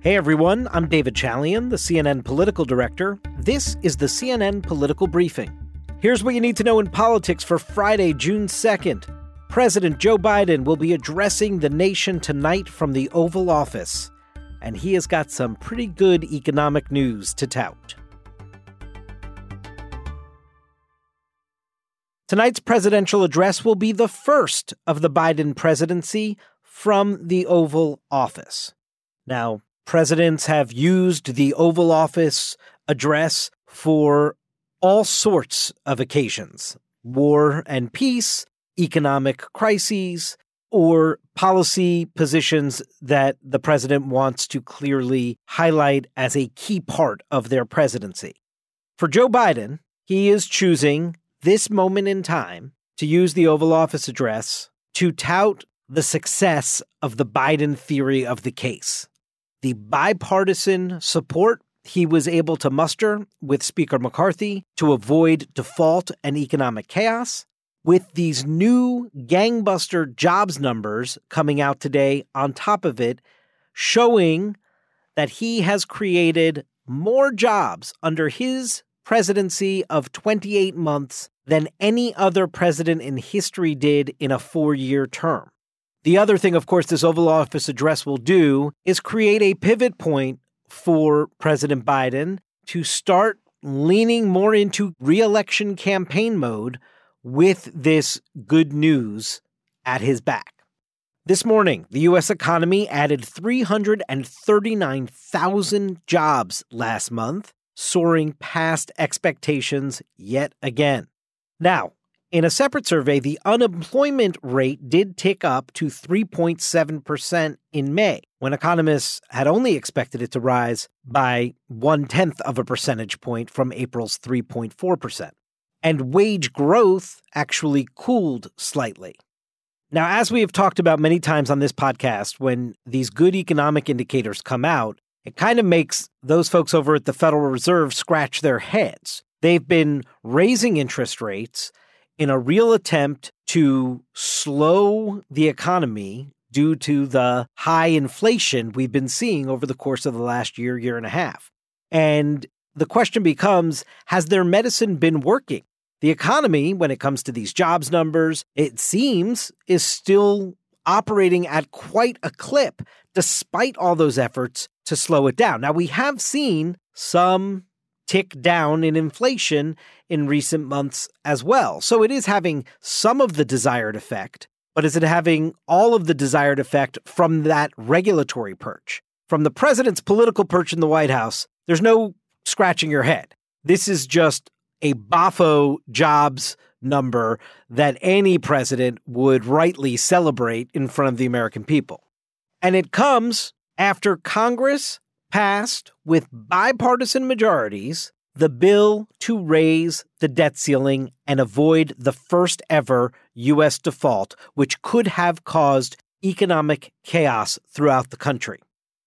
Hey everyone, I'm David Chalian, the CNN political director. This is the CNN Political Briefing. Here's what you need to know in politics for Friday, June 2nd. President Joe Biden will be addressing the nation tonight from the Oval Office, and he has got some pretty good economic news to tout. Tonight's presidential address will be the first of the Biden presidency from the Oval Office. Now, presidents have used the Oval Office address for all sorts of occasions war and peace, economic crises, or policy positions that the president wants to clearly highlight as a key part of their presidency. For Joe Biden, he is choosing this moment in time to use the Oval Office address to tout the success of the Biden theory of the case the bipartisan support he was able to muster with Speaker McCarthy to avoid default and economic chaos. With these new gangbuster jobs numbers coming out today on top of it, showing that he has created more jobs under his presidency of 28 months than any other president in history did in a four year term. The other thing, of course, this Oval Office address will do is create a pivot point for President Biden to start leaning more into reelection campaign mode with this good news at his back. This morning, the U.S. economy added 339,000 jobs last month, soaring past expectations yet again. Now, in a separate survey, the unemployment rate did tick up to 3.7% in May, when economists had only expected it to rise by one tenth of a percentage point from April's 3.4%. And wage growth actually cooled slightly. Now, as we have talked about many times on this podcast, when these good economic indicators come out, it kind of makes those folks over at the Federal Reserve scratch their heads. They've been raising interest rates in a real attempt to slow the economy due to the high inflation we've been seeing over the course of the last year, year and a half. And the question becomes Has their medicine been working? The economy, when it comes to these jobs numbers, it seems is still operating at quite a clip despite all those efforts to slow it down. Now, we have seen some tick down in inflation in recent months as well. So it is having some of the desired effect, but is it having all of the desired effect from that regulatory perch? From the president's political perch in the White House, there's no scratching your head. This is just a boffo jobs number that any president would rightly celebrate in front of the American people. And it comes after Congress passed with bipartisan majorities the bill to raise the debt ceiling and avoid the first ever U.S. default, which could have caused economic chaos throughout the country.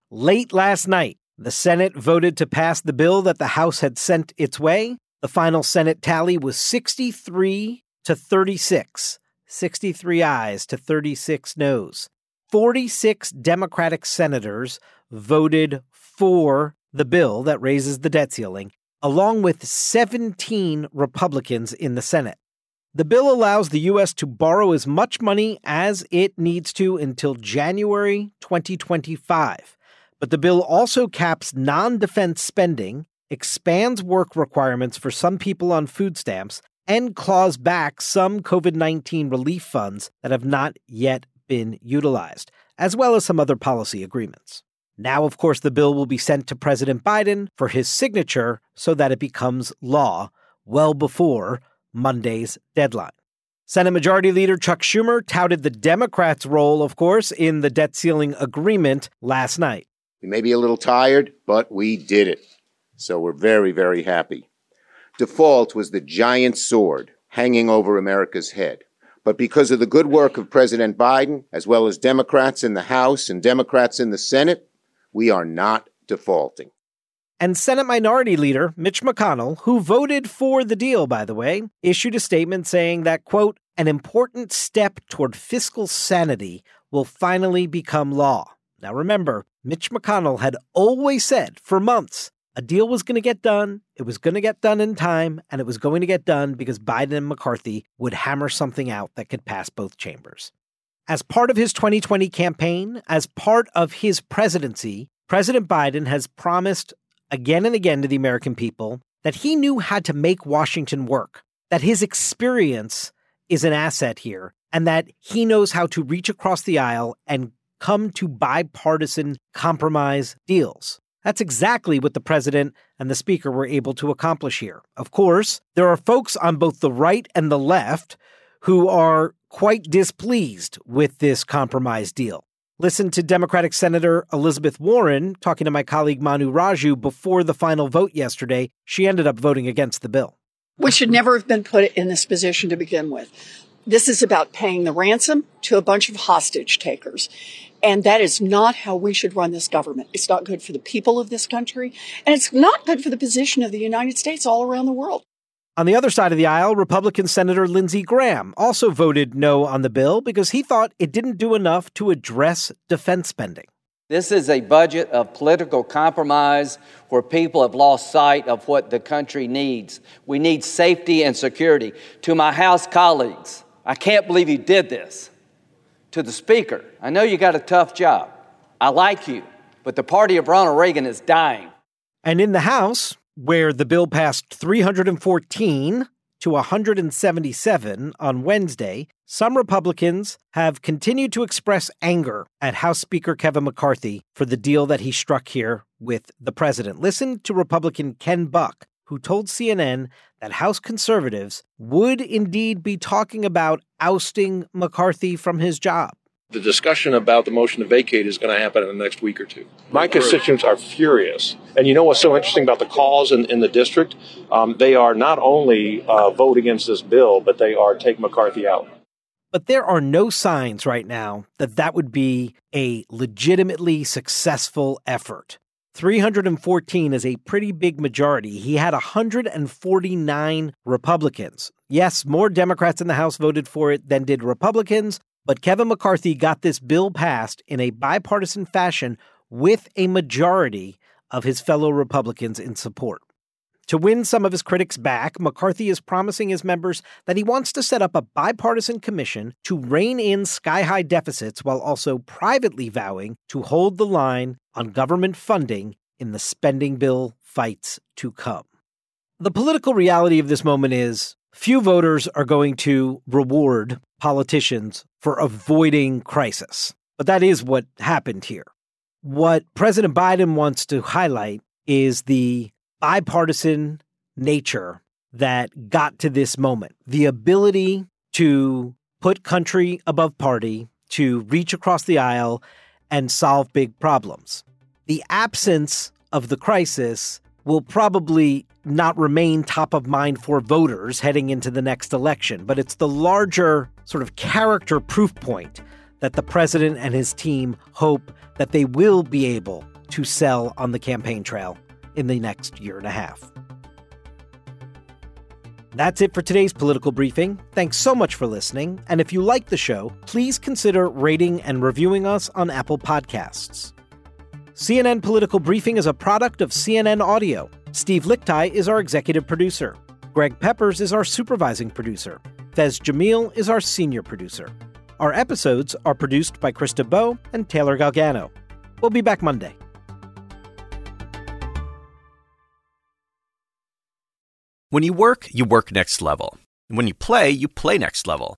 Late last night, the Senate voted to pass the bill that the House had sent its way. The final Senate tally was 63 to 36, 63 ayes to 36 noes. 46 Democratic senators voted for the bill that raises the debt ceiling, along with 17 Republicans in the Senate. The bill allows the U.S. to borrow as much money as it needs to until January 2025. But the bill also caps non defense spending, expands work requirements for some people on food stamps, and claws back some COVID 19 relief funds that have not yet been utilized, as well as some other policy agreements. Now, of course, the bill will be sent to President Biden for his signature so that it becomes law well before Monday's deadline. Senate Majority Leader Chuck Schumer touted the Democrats' role, of course, in the debt ceiling agreement last night. We may be a little tired, but we did it. So we're very, very happy. Default was the giant sword hanging over America's head. But because of the good work of President Biden, as well as Democrats in the House and Democrats in the Senate, we are not defaulting. And Senate Minority Leader Mitch McConnell, who voted for the deal, by the way, issued a statement saying that, quote, an important step toward fiscal sanity will finally become law. Now remember, Mitch McConnell had always said for months a deal was going to get done, it was going to get done in time, and it was going to get done because Biden and McCarthy would hammer something out that could pass both chambers. As part of his 2020 campaign, as part of his presidency, President Biden has promised again and again to the American people that he knew how to make Washington work, that his experience is an asset here, and that he knows how to reach across the aisle and come to bipartisan compromise deals. That's exactly what the president and the speaker were able to accomplish here. Of course, there are folks on both the right and the left who are quite displeased with this compromise deal. Listen to Democratic Senator Elizabeth Warren talking to my colleague Manu Raju before the final vote yesterday. She ended up voting against the bill. We should never have been put in this position to begin with. This is about paying the ransom to a bunch of hostage takers. And that is not how we should run this government. It's not good for the people of this country, and it's not good for the position of the United States all around the world. On the other side of the aisle, Republican Senator Lindsey Graham also voted no on the bill because he thought it didn't do enough to address defense spending. This is a budget of political compromise where people have lost sight of what the country needs. We need safety and security. To my House colleagues, I can't believe you did this to the Speaker, I know you got a tough job. I like you, but the party of Ronald Reagan is dying. And in the House, where the bill passed 314 to 177 on Wednesday, some Republicans have continued to express anger at House Speaker Kevin McCarthy for the deal that he struck here with the president. Listen to Republican Ken Buck, who told CNN that House conservatives would indeed be talking about ousting McCarthy from his job. The discussion about the motion to vacate is going to happen in the next week or two. My constituents are furious. And you know what's so interesting about the calls in, in the district? Um, they are not only uh, vote against this bill, but they are take McCarthy out. But there are no signs right now that that would be a legitimately successful effort. 314 is a pretty big majority. He had 149 Republicans. Yes, more Democrats in the House voted for it than did Republicans, but Kevin McCarthy got this bill passed in a bipartisan fashion with a majority of his fellow Republicans in support. To win some of his critics back, McCarthy is promising his members that he wants to set up a bipartisan commission to rein in sky high deficits while also privately vowing to hold the line on government funding in the spending bill fights to come. The political reality of this moment is few voters are going to reward politicians for avoiding crisis. But that is what happened here. What President Biden wants to highlight is the bipartisan nature that got to this moment. The ability to put country above party, to reach across the aisle and solve big problems. The absence of the crisis will probably not remain top of mind for voters heading into the next election, but it's the larger sort of character proof point that the president and his team hope that they will be able to sell on the campaign trail in the next year and a half. That's it for today's political briefing. Thanks so much for listening. And if you like the show, please consider rating and reviewing us on Apple Podcasts. CNN Political Briefing is a product of CNN Audio. Steve Lickteig is our executive producer. Greg Peppers is our supervising producer. Fez Jamil is our senior producer. Our episodes are produced by Krista Bow and Taylor Galgano. We'll be back Monday. When you work, you work next level. When you play, you play next level.